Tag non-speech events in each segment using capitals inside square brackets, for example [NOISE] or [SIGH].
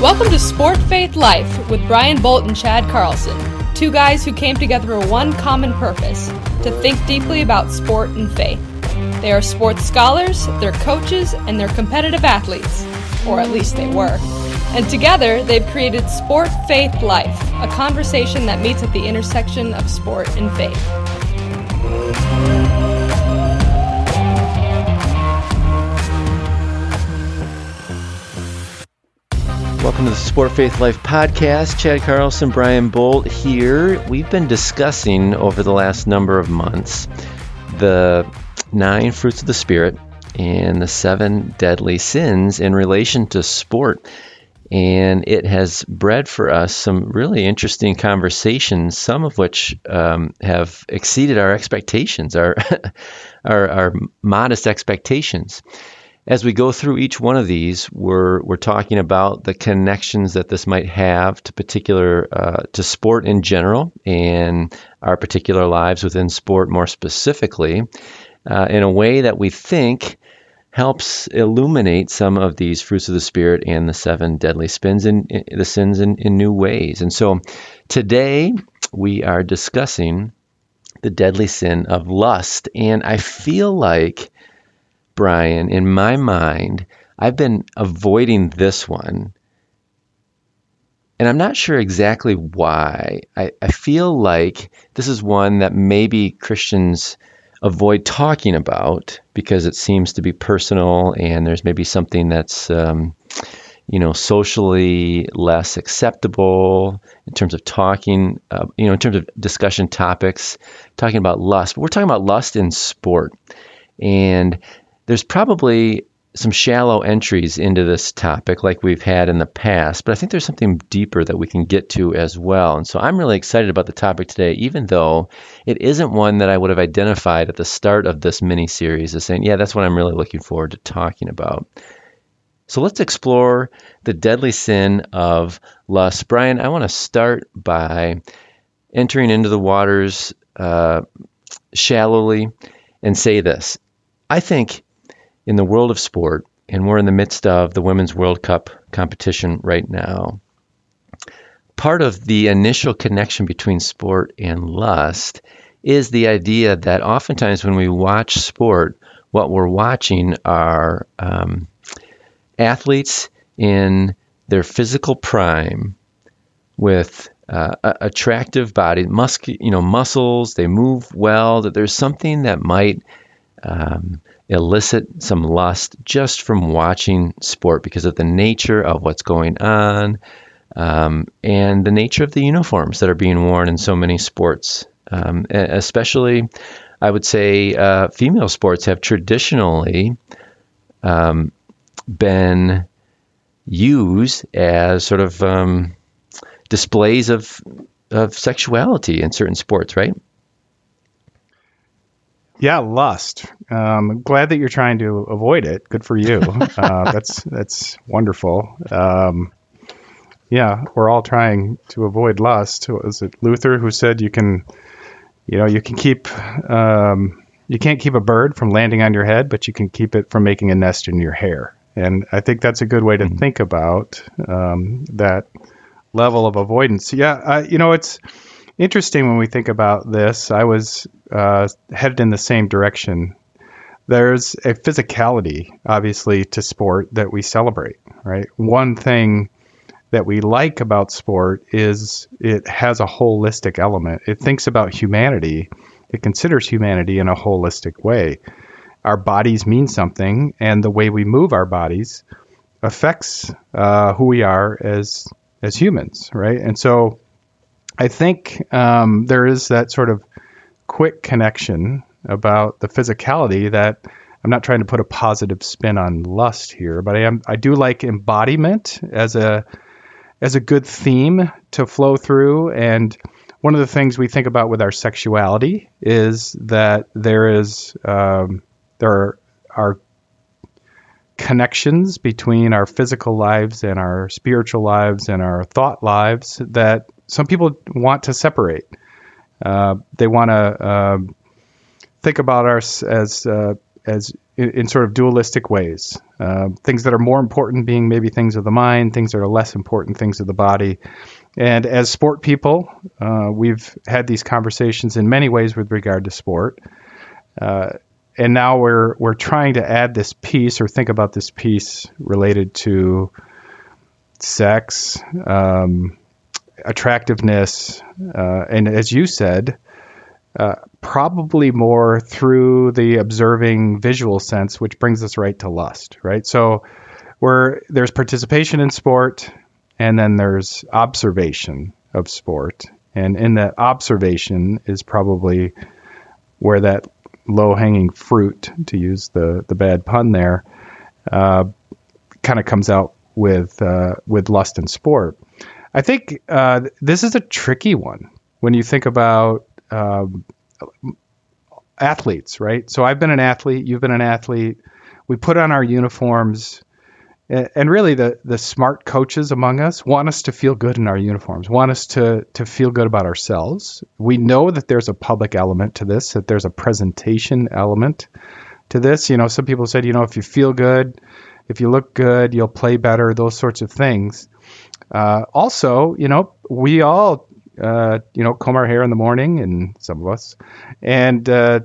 Welcome to Sport Faith Life with Brian Bolt and Chad Carlson, two guys who came together for one common purpose to think deeply about sport and faith. They are sports scholars, they're coaches, and they're competitive athletes, or at least they were. And together, they've created Sport Faith Life, a conversation that meets at the intersection of sport and faith. Welcome to the Sport Faith Life podcast. Chad Carlson, Brian Bolt here. We've been discussing over the last number of months the nine fruits of the Spirit and the seven deadly sins in relation to sport. And it has bred for us some really interesting conversations, some of which um, have exceeded our expectations, our, [LAUGHS] our, our modest expectations as we go through each one of these, we're we're talking about the connections that this might have to particular uh, to sport in general and our particular lives within sport more specifically, uh, in a way that we think helps illuminate some of these fruits of the spirit and the seven deadly spins and the sins in, in new ways. And so today we are discussing the deadly sin of lust, and I feel like Brian, in my mind, I've been avoiding this one. And I'm not sure exactly why. I, I feel like this is one that maybe Christians avoid talking about because it seems to be personal and there's maybe something that's, um, you know, socially less acceptable in terms of talking, uh, you know, in terms of discussion topics, talking about lust. But we're talking about lust in sport. And there's probably some shallow entries into this topic like we've had in the past, but I think there's something deeper that we can get to as well. And so I'm really excited about the topic today, even though it isn't one that I would have identified at the start of this mini series as saying, yeah, that's what I'm really looking forward to talking about. So let's explore the deadly sin of lust. Brian, I want to start by entering into the waters uh, shallowly and say this. I think in the world of sport, and we're in the midst of the Women's World Cup competition right now. Part of the initial connection between sport and lust is the idea that oftentimes when we watch sport, what we're watching are um, athletes in their physical prime with uh, attractive body, mus- you know, muscles. They move well. That there's something that might um, elicit some lust just from watching sport because of the nature of what's going on um, and the nature of the uniforms that are being worn in so many sports. Um, especially, I would say, uh, female sports have traditionally um, been used as sort of um, displays of of sexuality in certain sports, right? Yeah, lust. Um, glad that you're trying to avoid it. Good for you. [LAUGHS] Uh, that's that's wonderful. Um, yeah, we're all trying to avoid lust. Was it Luther who said you can, you know, you can keep, um, you can't keep a bird from landing on your head, but you can keep it from making a nest in your hair. And I think that's a good way to mm-hmm. think about um, that level of avoidance. Yeah, uh, you know, it's interesting when we think about this. I was uh, headed in the same direction. There's a physicality, obviously, to sport that we celebrate, right? One thing that we like about sport is it has a holistic element. It thinks about humanity, it considers humanity in a holistic way. Our bodies mean something, and the way we move our bodies affects uh, who we are as as humans, right? And so I think um, there is that sort of quick connection about the physicality that I'm not trying to put a positive spin on lust here, but I am I do like embodiment as a as a good theme to flow through. And one of the things we think about with our sexuality is that there is um, there are, are connections between our physical lives and our spiritual lives and our thought lives that some people want to separate. Uh, they want to uh, think about us as uh, as in, in sort of dualistic ways. Uh, things that are more important being maybe things of the mind, things that are less important things of the body. And as sport people, uh, we've had these conversations in many ways with regard to sport. Uh, and now we're we're trying to add this piece or think about this piece related to sex, um, attractiveness, uh, and as you said, uh, probably more through the observing visual sense, which brings us right to lust, right? So, where there's participation in sport, and then there's observation of sport, and in that observation is probably where that low-hanging fruit, to use the the bad pun there, uh, kind of comes out with uh, with lust and sport. I think uh, this is a tricky one when you think about um, athletes, right? So I've been an athlete, you've been an athlete. We put on our uniforms, and really the the smart coaches among us want us to feel good in our uniforms, want us to to feel good about ourselves. We know that there's a public element to this, that there's a presentation element to this. You know, some people said, you know, if you feel good, if you look good, you'll play better, those sorts of things. Uh, also, you know, we all uh, you know, comb our hair in the morning, and some of us, and uh,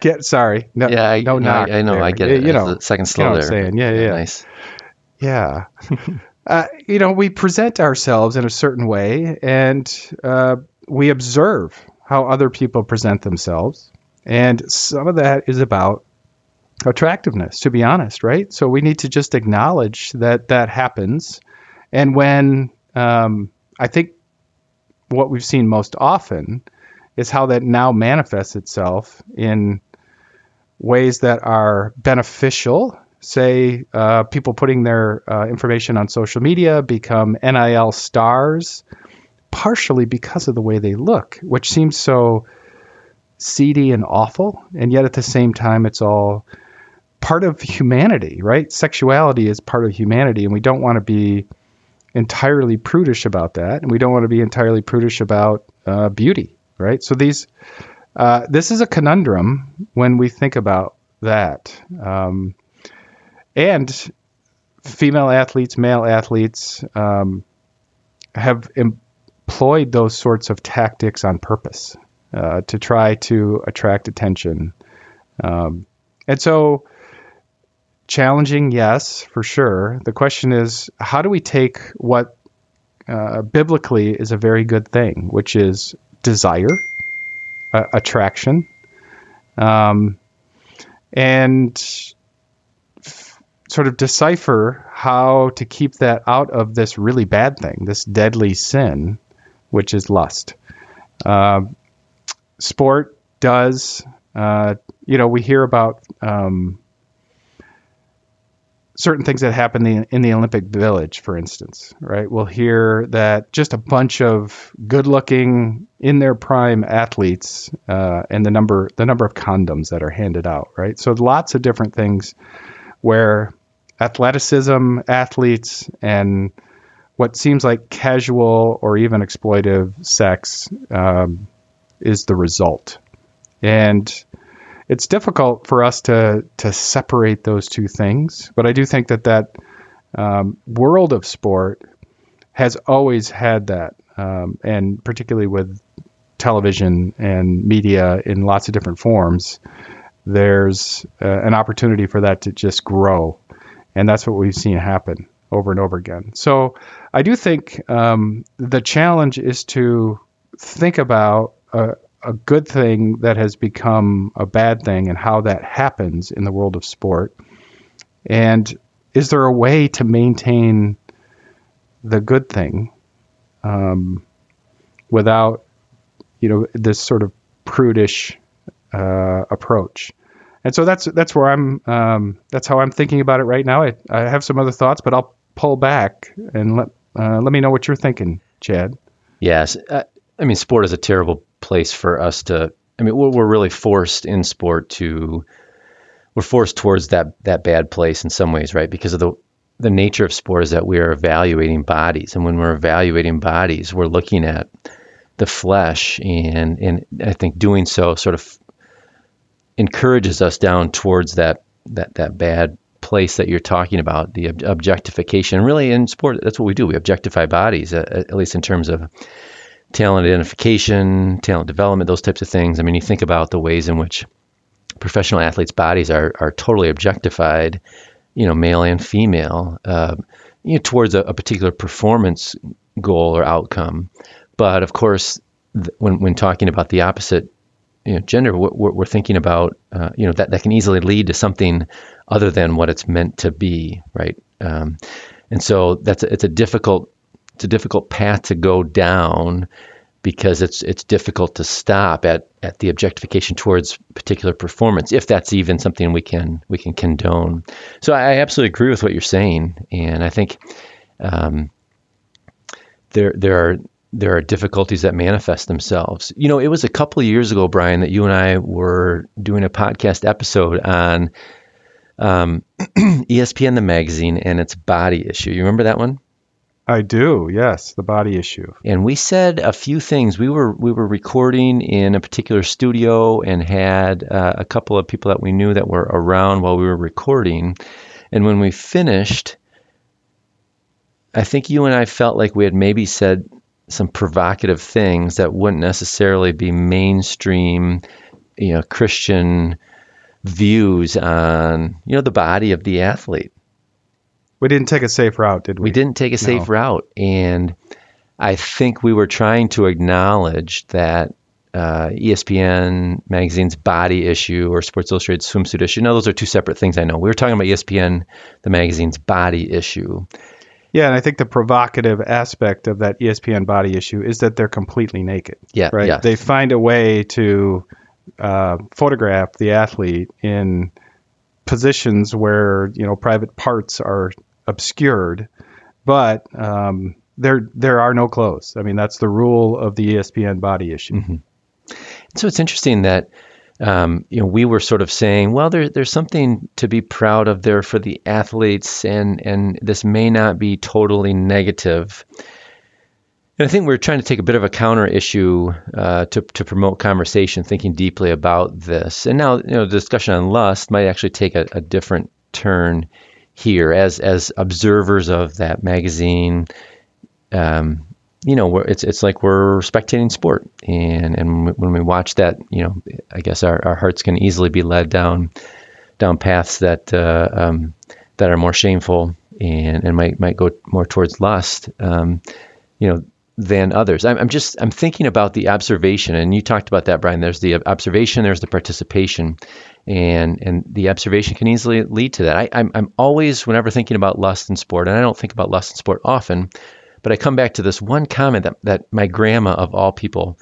get sorry, no, yeah, I, no, no I, I, know, there. I get it. You know, second slow you know there. saying, yeah, yeah, yeah. nice, yeah. [LAUGHS] uh, you know, we present ourselves in a certain way, and uh, we observe how other people present themselves, and some of that is about attractiveness. To be honest, right? So we need to just acknowledge that that happens, and when um, I think what we've seen most often is how that now manifests itself in ways that are beneficial. Say, uh, people putting their uh, information on social media become NIL stars, partially because of the way they look, which seems so seedy and awful. And yet at the same time, it's all part of humanity, right? Sexuality is part of humanity, and we don't want to be entirely prudish about that, and we don't want to be entirely prudish about uh, beauty, right? So these, uh, this is a conundrum when we think about that. Um, and female athletes, male athletes um, have employed those sorts of tactics on purpose uh, to try to attract attention. Um, and so challenging, yes, for sure. The question is, how do we take what uh, biblically is a very good thing, which is desire, uh, attraction, um, and f- sort of decipher how to keep that out of this really bad thing, this deadly sin, which is lust. Uh, sport does, uh, you know, we hear about. Um, certain things that happen in the, in the Olympic Village, for instance, right? We'll hear that just a bunch of good-looking, in their prime athletes, uh, and the number the number of condoms that are handed out, right? So lots of different things where athleticism, athletes, and what seems like casual or even exploitive sex um, is the result, and it's difficult for us to to separate those two things. But I do think that that um, world of sport has always had that, um, and particularly with television and media in lots of different forms, there's uh, an opportunity for that to just grow, and that's what we've seen happen over and over again. So I do think um, the challenge is to think about uh, a good thing that has become a bad thing and how that happens in the world of sport? And is there a way to maintain the good thing um, without, you know, this sort of prudish uh, approach? And so that's that's where I'm. Um, that's how I'm thinking about it right now. I, I have some other thoughts, but I'll pull back and let uh, let me know what you're thinking, Chad. Yes, uh, I mean, sport is a terrible place for us to. I mean, we're, we're really forced in sport to. We're forced towards that that bad place in some ways, right? Because of the the nature of sport is that we are evaluating bodies, and when we're evaluating bodies, we're looking at the flesh, and and I think doing so sort of encourages us down towards that that that bad place that you're talking about, the objectification. Really, in sport, that's what we do. We objectify bodies, uh, at least in terms of talent identification, talent development, those types of things. I mean, you think about the ways in which professional athletes' bodies are are totally objectified, you know, male and female, uh, you know, towards a, a, particular performance goal or outcome. But of course, th- when when talking about the opposite you know, gender, we're, we're thinking about, uh, you know, that, that can easily lead to something other than what it's meant to be, right? Um, and so that's it's a difficult it's a difficult path to go down because it's it's difficult to stop at at the objectification towards particular performance if that's even something we can we can condone. So I absolutely agree with what you're saying, and I think um, there there are there are difficulties that manifest themselves. You know, it was a couple of years ago, Brian, that you and I were doing a podcast episode on um, [CLEARS THROAT] ESPN the magazine and its body issue. You remember that one? I do. Yes, the body issue. And we said a few things. We were we were recording in a particular studio and had uh, a couple of people that we knew that were around while we were recording. And when we finished, I think you and I felt like we had maybe said some provocative things that wouldn't necessarily be mainstream, you know, Christian views on, you know, the body of the athlete. We didn't take a safe route, did we? We didn't take a safe no. route. And I think we were trying to acknowledge that uh, ESPN magazine's body issue or Sports Illustrated swimsuit issue. No, those are two separate things I know. We were talking about ESPN, the magazine's body issue. Yeah, and I think the provocative aspect of that ESPN body issue is that they're completely naked. Yeah, right. They find a way to uh, photograph the athlete in positions where you know private parts are obscured, but um, there there are no clothes. I mean, that's the rule of the ESPN body issue. Mm-hmm. So it's interesting that um, you know, we were sort of saying, well, there, there's something to be proud of there for the athletes, and and this may not be totally negative. And I think we're trying to take a bit of a counter issue uh, to to promote conversation, thinking deeply about this. And now, you know, the discussion on lust might actually take a, a different turn here, as as observers of that magazine. Um, you know, it's it's like we're spectating sport, and and when we watch that, you know, I guess our, our hearts can easily be led down down paths that uh, um, that are more shameful and, and might might go more towards lust, um, you know, than others. I'm, I'm just I'm thinking about the observation, and you talked about that, Brian. There's the observation, there's the participation, and and the observation can easily lead to that. I, I'm I'm always whenever thinking about lust and sport, and I don't think about lust and sport often but I come back to this one comment that, that my grandma, of all people,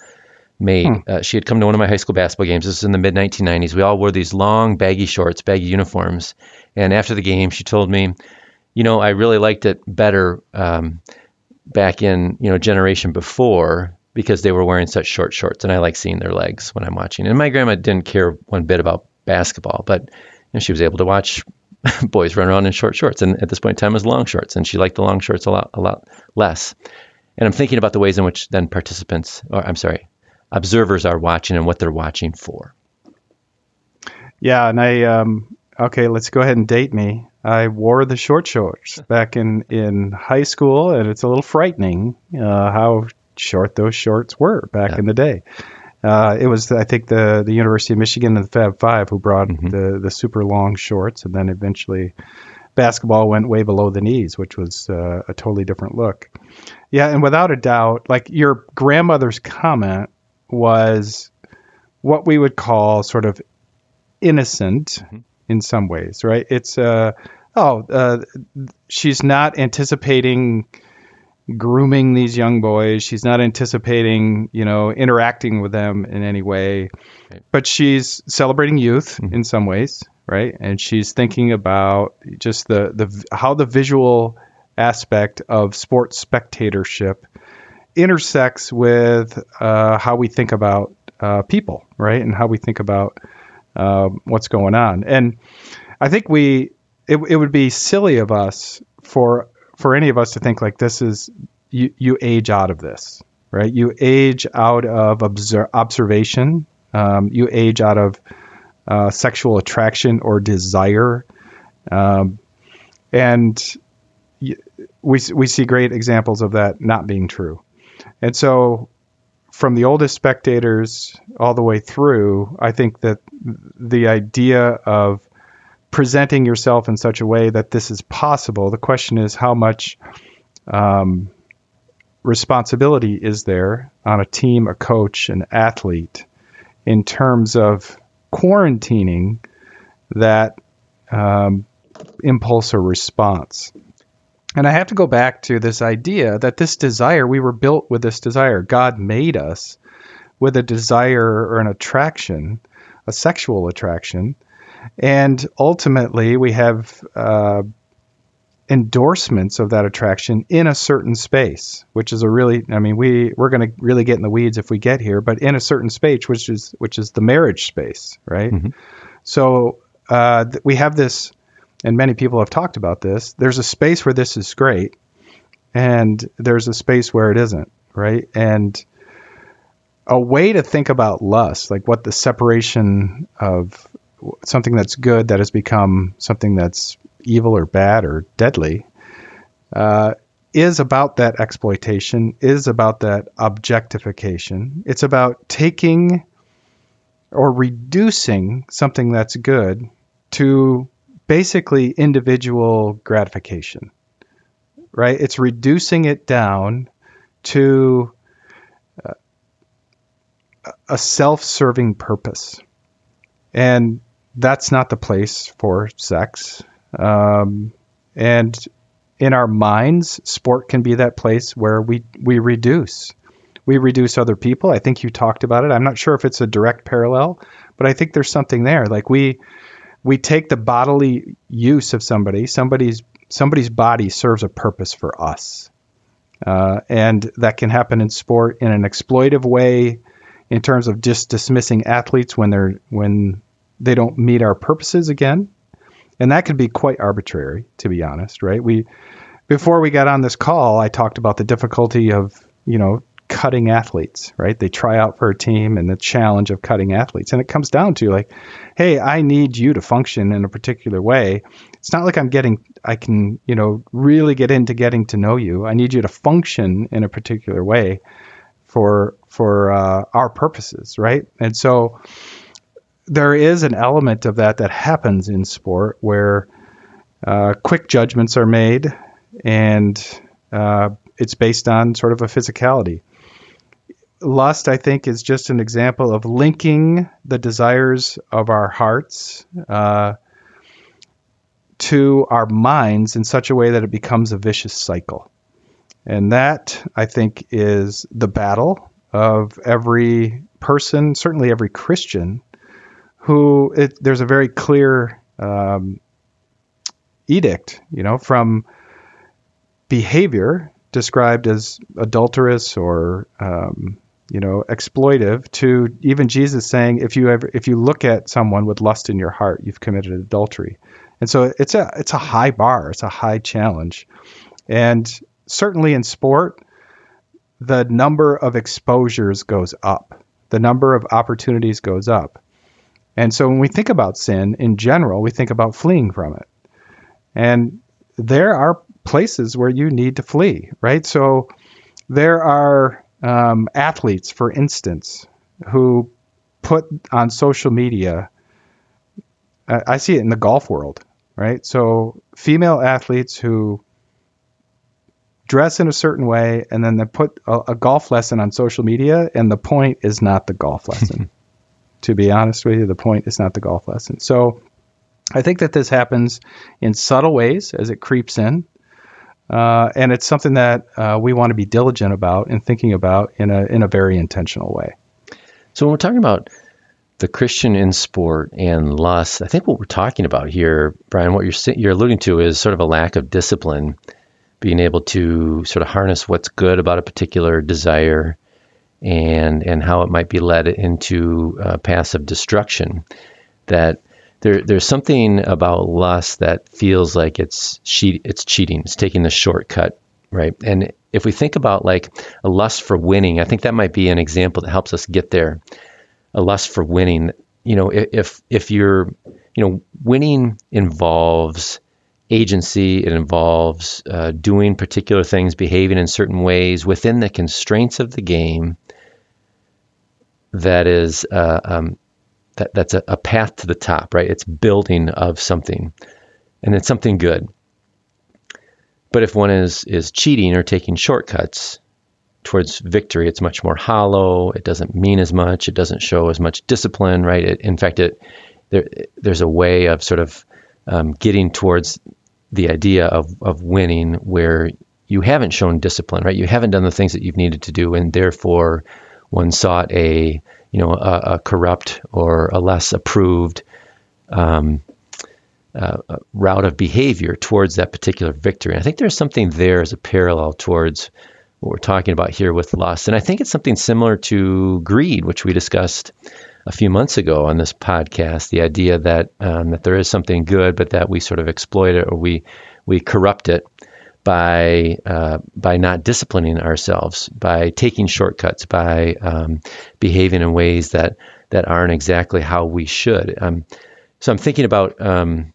made. Hmm. Uh, she had come to one of my high school basketball games. This is in the mid 1990s. We all wore these long, baggy shorts, baggy uniforms. And after the game, she told me, you know, I really liked it better um, back in, you know, generation before because they were wearing such short shorts. And I like seeing their legs when I'm watching. And my grandma didn't care one bit about basketball, but you know, she was able to watch [LAUGHS] boys run around in short shorts, and at this point in time, it was long shorts, and she liked the long shorts a lot, a lot less. And I'm thinking about the ways in which then participants, or I'm sorry, observers are watching and what they're watching for. Yeah, and I um, okay, let's go ahead and date me. I wore the short shorts [LAUGHS] back in in high school, and it's a little frightening uh, how short those shorts were back yeah. in the day. Uh, it was, I think, the the University of Michigan and the Fab Five who brought mm-hmm. the the super long shorts, and then eventually basketball went way below the knees, which was uh, a totally different look. Yeah, and without a doubt, like your grandmother's comment was what we would call sort of innocent mm-hmm. In some ways, right? It's uh, oh, uh, she's not anticipating grooming these young boys. She's not anticipating, you know, interacting with them in any way, right. but she's celebrating youth mm-hmm. in some ways, right? And she's thinking about just the the how the visual aspect of sports spectatorship intersects with uh, how we think about uh, people, right? And how we think about uh, what's going on. And I think we it, it would be silly of us for for any of us to think like this is you, you age out of this, right? You age out of obser- observation. Um, you age out of uh, sexual attraction or desire. Um, and we, we see great examples of that not being true. And so, from the oldest spectators all the way through, I think that the idea of presenting yourself in such a way that this is possible, the question is how much um, responsibility is there on a team, a coach, an athlete in terms of quarantining that um, impulse or response. And I have to go back to this idea that this desire, we were built with this desire. God made us with a desire or an attraction, a sexual attraction. And ultimately, we have uh, endorsements of that attraction in a certain space, which is a really, I mean, we, we're going to really get in the weeds if we get here, but in a certain space, which is, which is the marriage space, right? Mm-hmm. So uh, th- we have this and many people have talked about this, there's a space where this is great, and there's a space where it isn't, right? And a way to think about lust, like what the separation of something that's good that has become something that's evil or bad or deadly, uh, is about that exploitation, is about that objectification. It's about taking or reducing something that's good to basically individual gratification, right? It's reducing it down to uh, a self serving purpose. And that's not the place for sex. Um, and in our minds, sport can be that place where we, we reduce. We reduce other people. I think you talked about it. I'm not sure if it's a direct parallel, but I think there's something there. Like we we take the bodily use of somebody, somebody's somebody's body serves a purpose for us, uh, and that can happen in sport in an exploitive way, in terms of just dismissing athletes when they're when they don't meet our purposes again, and that could be quite arbitrary, to be honest. Right? We before we got on this call, I talked about the difficulty of you know cutting athletes, right? They try out for a team and the challenge of cutting athletes. And it comes down to like, hey, I need you to function in a particular way. It's not like I'm getting, I can, you know, really get into getting to know you. I need you to function in a particular way for for uh, our purposes, right? And so there is an element of that that happens in sport where uh, quick judgments are made and uh, it's based on sort of a physicality lust, I think, is just an example of linking the desires of our hearts uh, to our minds in such a way that it becomes a vicious cycle. And that, I think, is the battle of every person, certainly every Christian, who it, there's a very clear um, edict, you know, from behavior described as adulterous or um, you know, exploitive to even Jesus saying, if you ever, if you look at someone with lust in your heart, you've committed adultery. And so it's a, it's a high bar. It's a high challenge. And certainly in sport, the number of exposures goes up. The number of opportunities goes up. And so when we think about sin in general, we think about fleeing from it. And there are places where you need to flee, right? So there are um, athletes, for instance, who put on social media. I, I see it in the golf world, right? So female athletes who dress in a certain way and then they put a, a, golf lesson on social media and the point is not the golf [LAUGHS] lesson to be honest with you the point is not the golf lesson so i think that this happens in subtle ways as it creeps in uh, and it's something that uh, we want to be diligent about and thinking about in a in a very intentional way. So when we're talking about the Christian in sport and lust, I think what we're talking about here, Brian, what you're you're alluding to is sort of a lack of discipline, being able to sort of harness what's good about a particular desire, and and how it might be led into uh, of destruction. That there, there's something about lust that feels like it's it's cheating. It's taking the shortcut, right? And if we think about like a lust for winning, I think that might be an example that helps us get there. A lust for winning. you know, if if you're, you know, winning involves agency. It involves uh, doing particular things, behaving in certain ways within the constraints of the game. That is, uh, um, that, that's a, a path to the top, right? It's building of something, and it's something good. But if one is is cheating or taking shortcuts towards victory, it's much more hollow. It doesn't mean as much. It doesn't show as much discipline, right? It, in fact, it there there's a way of sort of um, getting towards the idea of of winning where you haven't shown discipline, right? You haven't done the things that you've needed to do, and therefore one sought a you know a, a corrupt or a less approved um, uh, route of behavior towards that particular victory. And I think there's something there as a parallel towards what we're talking about here with lust, and I think it's something similar to greed, which we discussed a few months ago on this podcast. The idea that um, that there is something good, but that we sort of exploit it or we we corrupt it by uh, by not disciplining ourselves, by taking shortcuts, by um, behaving in ways that that aren't exactly how we should. Um, so I'm thinking about um,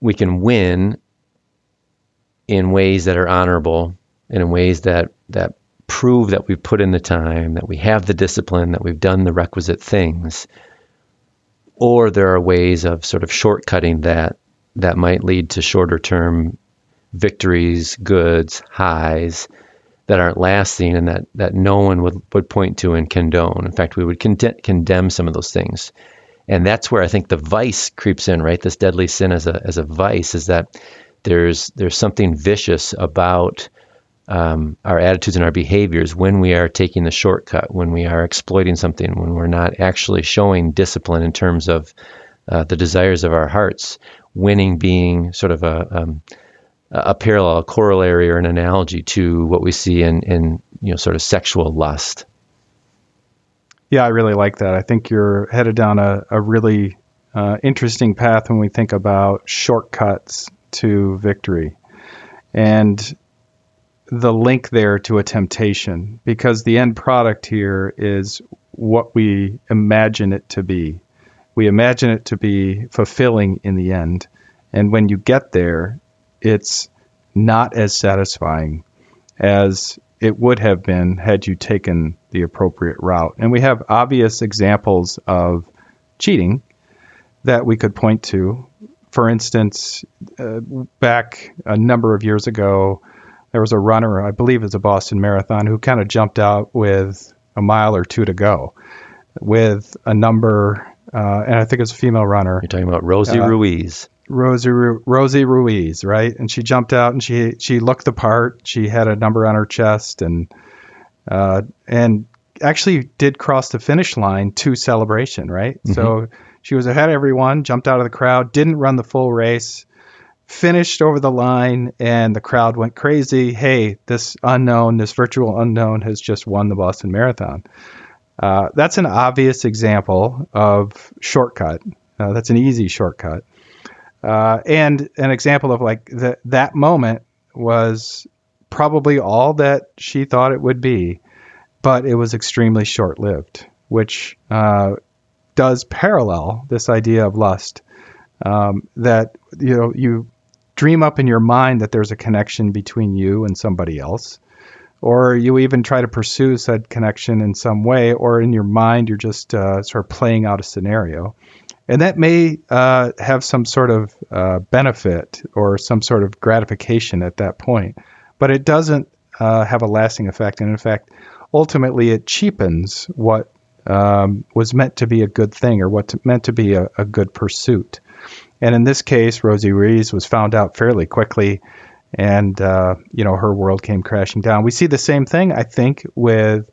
we can win in ways that are honorable and in ways that that prove that we've put in the time, that we have the discipline, that we've done the requisite things. Or there are ways of sort of shortcutting that that might lead to shorter term victories, goods, highs that aren't lasting and that, that no one would, would point to and condone. In fact, we would conde- condemn some of those things. And that's where I think the vice creeps in, right? This deadly sin as a, as a vice is that there's, there's something vicious about um, our attitudes and our behaviors when we are taking the shortcut, when we are exploiting something, when we're not actually showing discipline in terms of uh, the desires of our hearts, winning being sort of a, um, a parallel, a corollary, or an analogy to what we see in, in you know sort of sexual lust. Yeah, I really like that. I think you're headed down a, a really uh, interesting path when we think about shortcuts to victory. And the link there to a temptation because the end product here is what we imagine it to be. We imagine it to be fulfilling in the end. And when you get there, it's not as satisfying as it would have been had you taken the appropriate route. And we have obvious examples of cheating that we could point to. For instance, uh, back a number of years ago, there was a runner, I believe it's a Boston Marathon, who kind of jumped out with a mile or two to go with a number, uh, and I think it's a female runner. You're talking about Rosie uh, Ruiz. Rosie, Rosie Ruiz, right? And she jumped out and she she looked the part. She had a number on her chest and uh, and actually did cross the finish line to celebration, right? Mm-hmm. So she was ahead of everyone, jumped out of the crowd, didn't run the full race, finished over the line and the crowd went crazy. Hey, this unknown, this virtual unknown has just won the Boston Marathon. Uh, that's an obvious example of shortcut. Uh, that's an easy shortcut. Uh, and an example of like that that moment was probably all that she thought it would be, but it was extremely short lived, which uh, does parallel this idea of lust. Um, that you know you dream up in your mind that there's a connection between you and somebody else, or you even try to pursue said connection in some way, or in your mind you're just uh, sort of playing out a scenario. And that may uh, have some sort of uh, benefit or some sort of gratification at that point, but it doesn't uh, have a lasting effect. And in fact, ultimately, it cheapens what um, was meant to be a good thing or what's meant to be a, a good pursuit. And in this case, Rosie Ruiz was found out fairly quickly, and uh, you know her world came crashing down. We see the same thing, I think, with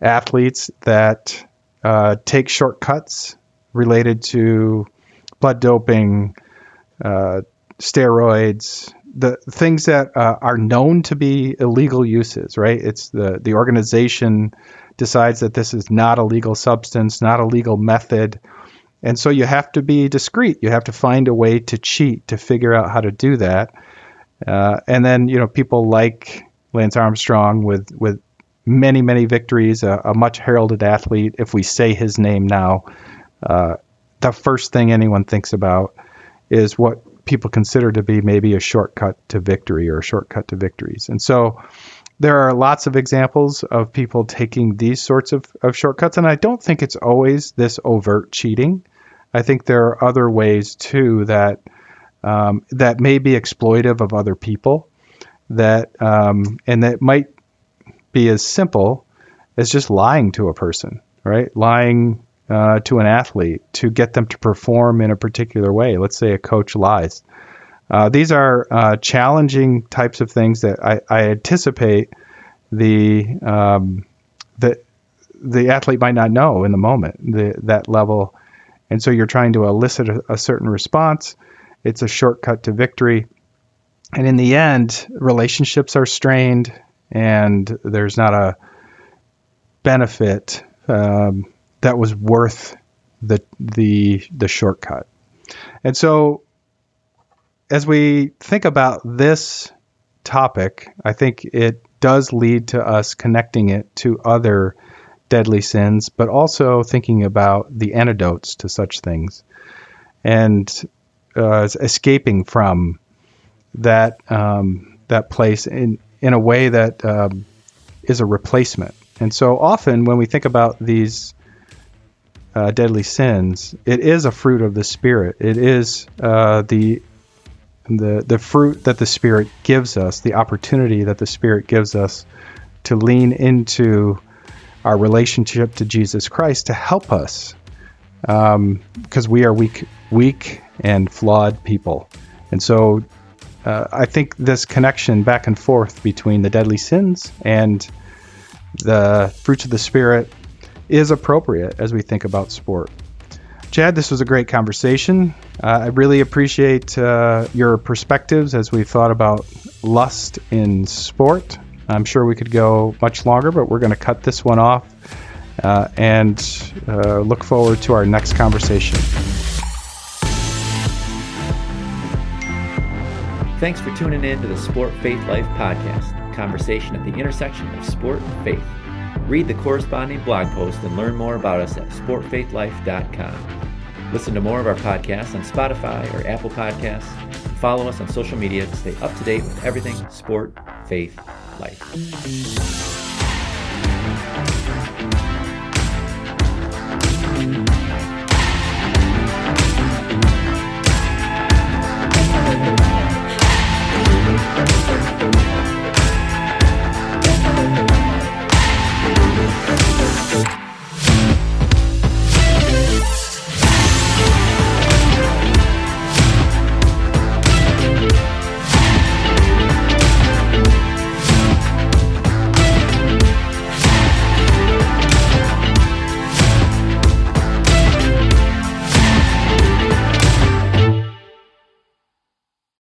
athletes that uh, take shortcuts related to blood doping, uh, steroids, the things that uh, are known to be illegal uses. Right? It's the the organization decides that this is not a legal substance, not a legal method and so you have to be discreet. You have to find a way to cheat to figure out how to do that. Uh, and then you know people like Lance Armstrong with with many, many victories, a, a, much heralded athlete. If we say his name now, uh, the first thing anyone thinks about is what people consider to be maybe a shortcut to victory or a shortcut to victories. And so there are lots of examples of people taking these sorts of, of shortcuts. And I don't think it's always this overt cheating. I think there are other ways too that um, that may be exploitive of other people that um, and that might be as simple as just lying to a person, right? Lying uh, to an athlete to get them to perform in a particular way. Let's say a coach lies. Uh, these are uh, challenging types of things that I, I anticipate the um, the the athlete might not know in the moment the, that level, and so you're trying to elicit a, a certain response. It's a shortcut to victory, and in the end, relationships are strained, and there's not a benefit um, that was worth the the the shortcut. And so as we think about this topic, I think it does lead to us connecting it to other deadly sins, but also thinking about the antidotes to such things and uh, escaping from that um, that place in in a way that um, is a replacement. And so often when we think about these uh, deadly sins, it is a fruit of the Spirit. It is uh, the the the fruit that the Spirit gives us, the opportunity that the Spirit gives us to lean into our relationship to Jesus Christ to help us, because um, we are weak, weak and flawed people, and so uh, I think this connection back and forth between the deadly sins and the fruits of the Spirit is appropriate as we think about sport. Chad, this was a great conversation. Uh, I really appreciate uh, your perspectives as we thought about lust in sport. I'm sure we could go much longer, but we're going to cut this one off uh, and uh, look forward to our next conversation. Thanks for tuning in to the Sport Faith Life podcast, conversation at the intersection of sport and faith. Read the corresponding blog post and learn more about us at sportfaithlife.com. Listen to more of our podcasts on Spotify or Apple Podcasts. Follow us on social media to stay up to date with everything sport, faith, life.